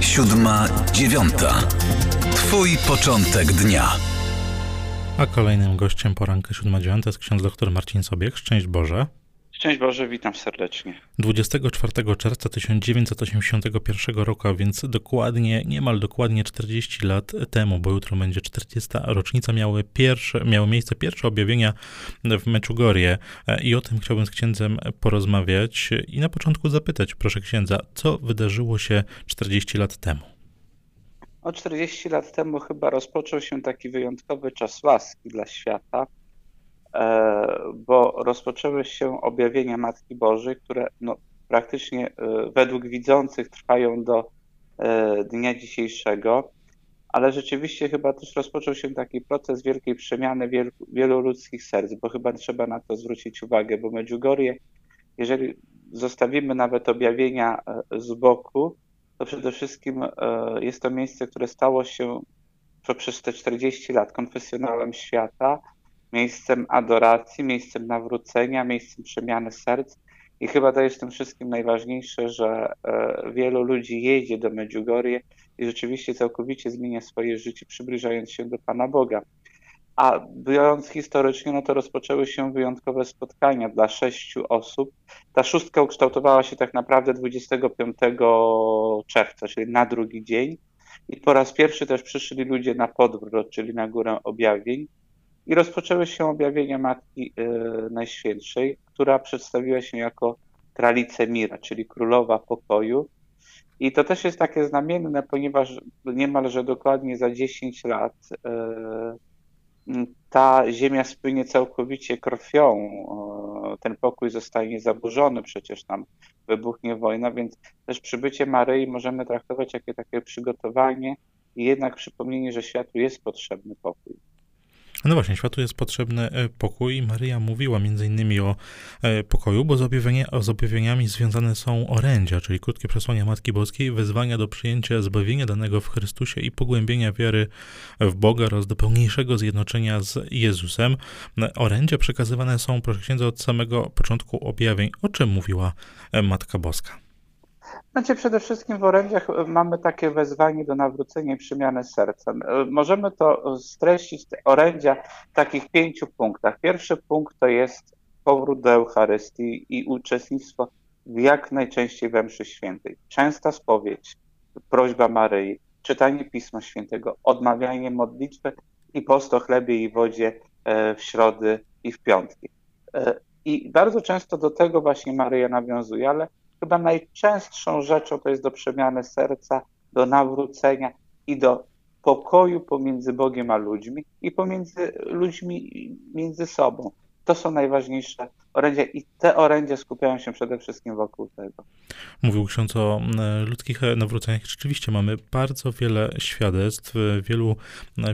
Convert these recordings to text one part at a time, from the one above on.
siódma, dziewiąta. Twój początek dnia. A kolejnym gościem poranka 7.9 jest ksiądz dr Marcin Sobiech. Szczęść Boże. Szczęść Boże, witam serdecznie. 24 czerwca 1981 roku, a więc dokładnie, niemal dokładnie 40 lat temu, bo jutro będzie 40. rocznica, miały, pierwsze, miały miejsce pierwsze objawienia w Meczugorie i o tym chciałbym z księdzem porozmawiać i na początku zapytać, proszę księdza, co wydarzyło się 40 lat temu? O 40 lat temu chyba rozpoczął się taki wyjątkowy czas łaski dla świata, bo rozpoczęły się objawienia Matki Bożej, które no, praktycznie e, według widzących trwają do e, dnia dzisiejszego, ale rzeczywiście chyba też rozpoczął się taki proces wielkiej przemiany wielu, wielu ludzkich serc, bo chyba trzeba na to zwrócić uwagę, bo Medjugorje, jeżeli zostawimy nawet objawienia z boku, to przede wszystkim jest to miejsce, które stało się przez te 40 lat konfesjonalem świata, miejscem adoracji, miejscem nawrócenia, miejscem przemiany serc. I chyba to jest tym wszystkim najważniejsze, że e, wielu ludzi jedzie do Medjugorje i rzeczywiście całkowicie zmienia swoje życie, przybliżając się do Pana Boga. A biorąc historycznie, no to rozpoczęły się wyjątkowe spotkania dla sześciu osób. Ta szóstka ukształtowała się tak naprawdę 25 czerwca, czyli na drugi dzień. I po raz pierwszy też przyszli ludzie na podwrót, czyli na górę objawień. I rozpoczęły się objawienia Matki e, Najświętszej, która przedstawiła się jako Kralice Mira, czyli Królowa Pokoju. I to też jest takie znamienne, ponieważ niemalże dokładnie za 10 lat e, ta ziemia spłynie całkowicie krwią, e, ten pokój zostanie zaburzony, przecież tam wybuchnie wojna, więc też przybycie Maryi możemy traktować jako takie przygotowanie i jednak przypomnienie, że światu jest potrzebny pokój. No właśnie, światu jest potrzebny e, pokój. Maryja mówiła innymi o e, pokoju, bo z, objawienia, z objawieniami związane są orędzia, czyli krótkie przesłania Matki Boskiej, wezwania do przyjęcia zbawienia danego w Chrystusie i pogłębienia wiary w Boga oraz do pełniejszego zjednoczenia z Jezusem. Orędzia przekazywane są, proszę księdza, od samego początku objawień. O czym mówiła e, Matka Boska? Znaczy przede wszystkim w orędziach e, mamy takie wezwanie do nawrócenia i przemiany serca. E, możemy to streścić, te orędzia w takich pięciu punktach. Pierwszy punkt to jest powrót do Eucharystii i uczestnictwo w jak najczęściej we mszy świętej. Częsta spowiedź, prośba Maryi, czytanie Pisma Świętego, odmawianie modlitwy i post o chlebie i wodzie e, w środy i w piątki. I bardzo często do tego właśnie Maryja nawiązuje, ale chyba najczęstszą rzeczą to jest do przemiany serca, do nawrócenia i do pokoju pomiędzy Bogiem a ludźmi i pomiędzy ludźmi między sobą. To są najważniejsze orędzia i te orędzia skupiają się przede wszystkim wokół tego. Mówił ksiądz o e, ludzkich e, nawróceniach. Rzeczywiście mamy bardzo wiele świadectw, e, wielu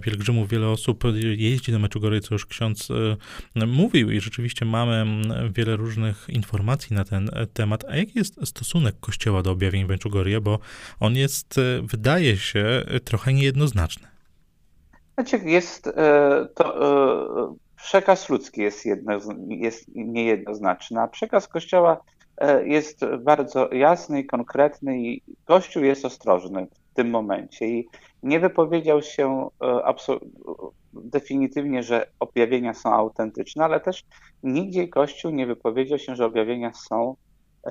pielgrzymów, wiele osób jeździ do Meczugory, co już ksiądz mówił i rzeczywiście mamy wiele różnych informacji na ten temat. A jaki jest stosunek Kościoła do objawień Meczugorie, bo on jest, wydaje się, trochę niejednoznaczny. Znaczy jest to przekaz ludzki jest, jedno, jest niejednoznaczny, a przekaz Kościoła e, jest bardzo jasny i konkretny i Kościół jest ostrożny w tym momencie i nie wypowiedział się e, definitywnie, że objawienia są autentyczne, ale też nigdzie Kościół nie wypowiedział się, że objawienia są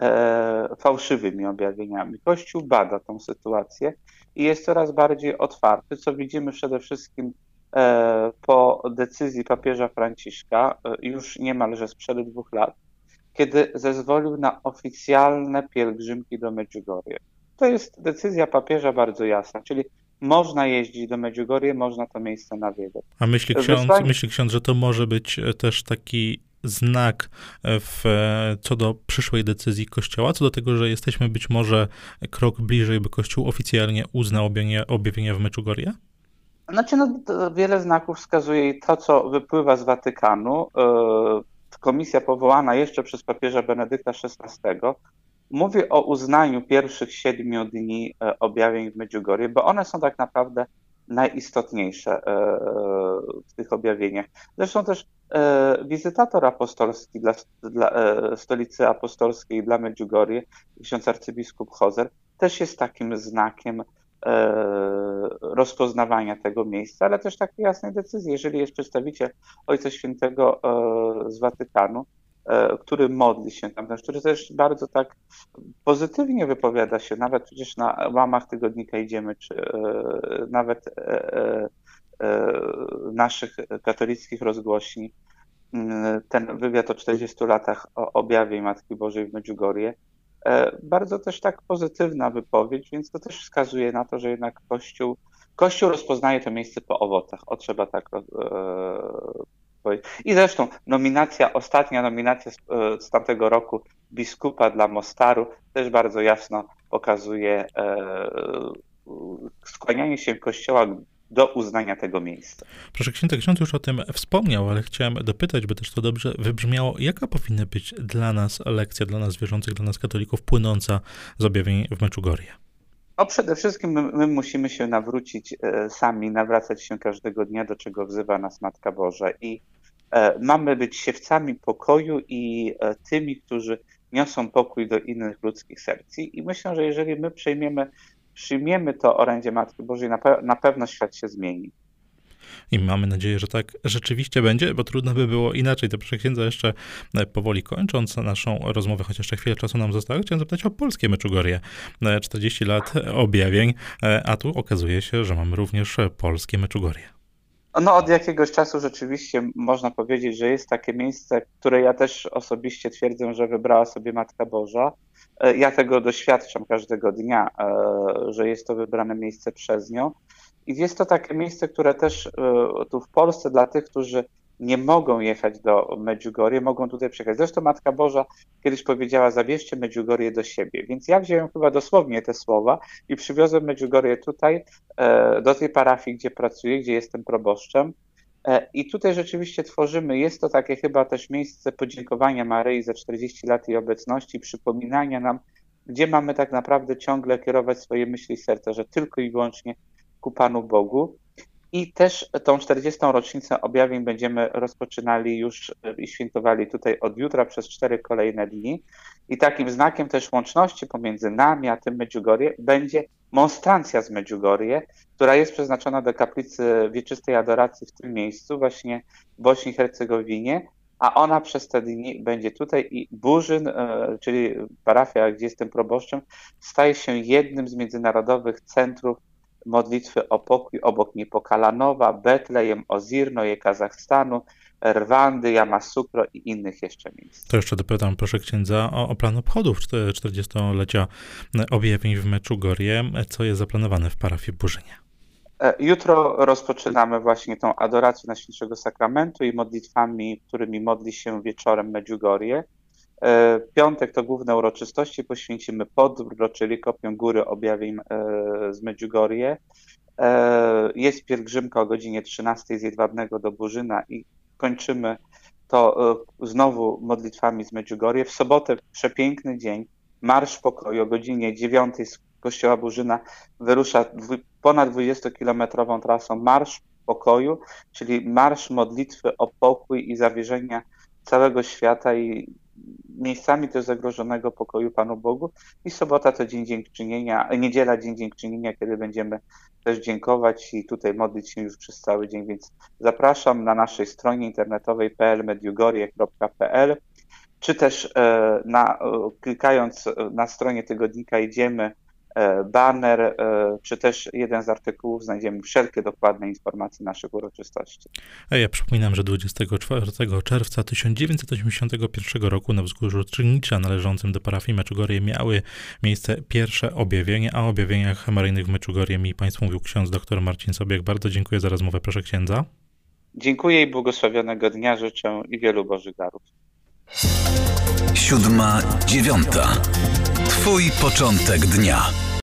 e, fałszywymi objawieniami. Kościół bada tą sytuację i jest coraz bardziej otwarty, co widzimy przede wszystkim po decyzji papieża Franciszka, e, już niemalże sprzed dwóch lat, kiedy zezwolił na oficjalne pielgrzymki do Medjugorje. To jest decyzja papieża bardzo jasna, czyli można jeździć do Medjugorje, można to miejsce nawiedzać. A myśli ksiądz, myśli ksiądz, że to może być też taki znak w, co do przyszłej decyzji Kościoła, co do tego, że jesteśmy być może krok bliżej, by Kościół oficjalnie uznał objawienia, objawienia w Meczugorje? Znaczy, no, wiele znaków wskazuje i to, co wypływa z Watykanu. E, komisja powołana jeszcze przez papieża Benedykta XVI mówi o uznaniu pierwszych siedmiu dni e, objawień w Medjugorje, bo one są tak naprawdę najistotniejsze e, w tych objawieniach. Zresztą też wizytator apostolski dla, dla stolicy apostolskiej dla Medjugorje, ksiądz arcybiskup Hozer, też jest takim znakiem rozpoznawania tego miejsca, ale też takiej jasnej decyzji. Jeżeli jest przedstawiciel Ojca Świętego z Watykanu, który modli się tam, który też bardzo tak pozytywnie wypowiada się, nawet przecież na łamach tygodnika idziemy, czy nawet naszych katolickich rozgłośni, ten wywiad o 40 latach o objawie Matki Bożej w Medjugorje, E, bardzo też tak pozytywna wypowiedź, więc to też wskazuje na to, że jednak Kościół, Kościół rozpoznaje to miejsce po owocach. O trzeba tak e, powiedzieć. I zresztą nominacja, ostatnia nominacja z, e, z tamtego roku biskupa dla Mostaru też bardzo jasno pokazuje e, skłanianie się Kościoła do uznania tego miejsca. Proszę księdza, ksiądz już o tym wspomniał, ale chciałem dopytać, by też to dobrze wybrzmiało, jaka powinna być dla nas lekcja, dla nas wierzących, dla nas katolików płynąca z objawień w Meczugorje? No przede wszystkim my, my, musimy się nawrócić e, sami, nawracać się każdego dnia, do czego wzywa nas Matka Boża i e, mamy być siewcami pokoju i e, tymi, którzy niosą pokój do innych ludzkich serc. I myślę, że jeżeli my przejmiemy przyjmiemy to orędzie Matki Bożej, na, pe na pewno świat się zmieni. I mamy nadzieję, że tak rzeczywiście będzie, bo trudno by było inaczej. To proszę księdza jeszcze e, powoli kończąc naszą rozmowę, chociaż jeszcze chwilę czasu nam zostało, chciałem zapytać o polskie Meczugorje. 40 e, lat objawień, e, a tu okazuje się, że mamy również polskie Meczugorje. No od jakiegoś czasu rzeczywiście można powiedzieć, że jest takie miejsce, które ja też osobiście twierdzę, że wybrała sobie Matka Boża. E, ja tego doświadczam każdego dnia, e, że jest to wybrane miejsce przez nią. I jest to takie miejsce, które też e, tu w Polsce dla tych, którzy nie mogą jechać do Medjugorje, mogą tutaj przyjechać. Zresztą Matka Boża kiedyś powiedziała, zabierzcie Medjugorje do siebie. Więc ja wziąłem chyba dosłownie te słowa i przywiozłem Medjugorje tutaj, do tej parafii, gdzie pracuję, gdzie jestem proboszczem. E, I tutaj rzeczywiście tworzymy, jest to takie chyba też miejsce podziękowania Maryi za 40 lat jej obecności, przypominania nam, gdzie mamy tak naprawdę ciągle kierować swoje myśli i serca, że tylko i wyłącznie ku Panu Bogu. I też tą 40. rocznicę objawień będziemy rozpoczynali już i świętowali tutaj od jutra przez cztery kolejne dni. I takim znakiem też łączności pomiędzy nami a tym Medjugorje będzie monstrancja z Medjugorje, która jest przeznaczona do kaplicy wieczystej adoracji w tym miejscu, właśnie w Bośni i Hercegowinie, a ona przez te dni będzie tutaj i Burzyn, e, czyli parafia, gdzie jestem proboszczem, staje się jednym z międzynarodowych centrów modlitwy o pokój obok Niepokalanowa, Betlejem, Ozirno, Kazachstanu, Rwandy, Yamasukro i innych jeszcze miejsc. To jeszcze dopytam, proszę księdza, o, o plan obchodów 40-lecia objawień w Meczugorje. Co jest zaplanowane w parafii Burzynie? E, jutro rozpoczynamy właśnie tą adorację Najświętszego Sakramentu i modlitwami, którymi modli się wieczorem Medjugorje. E, piątek to główne uroczystości, poświęcimy podróż, czyli kopię góry objawień e, z Medjugorje. Jest pielgrzymka o godzinie 13 z Jedwabnego do Burzyna i kończymy to znowu modlitwami z Medjugorje. W sobotę przepiękny dzień, Marsz Pokoju o godzinie 9 z kościoła Burzyna wyrusza ponad 20-kilometrową trasą Marsz Pokoju, czyli marsz modlitwy o pokój i zawierzenia całego świata i miejscami też zagrożonego pokoju Panu Bogu. I sobota to Dzień Dziękczynienia, niedziela Dzień Dziękczynienia, kiedy będziemy też dziękować i tutaj modlić się już przez cały dzień, więc zapraszam na naszej stronie internetowej plmediugorie.pl czy też e, na, klikając na stronie tygodnika idziemy E, banner, e, czy też jeden z artykułów znajdziemy wszelkie dokładne informacje naszych uroczystości. A ja przypominam, że 24 czerwca 1981 roku na wzgórzu Czynnicza należącym do parafii Meczugorje miały miejsce pierwsze objawienie, a o objawieniach maryjnych w Meczugorje mi Państwu mówił ksiądz dr Marcin Sobiek. Bardzo dziękuję za rozmowę, proszę księdza. Dziękuję i błogosławionego dnia życzę i wielu Bożych darów. Siódma, dziewiąta. Twój początek dnia.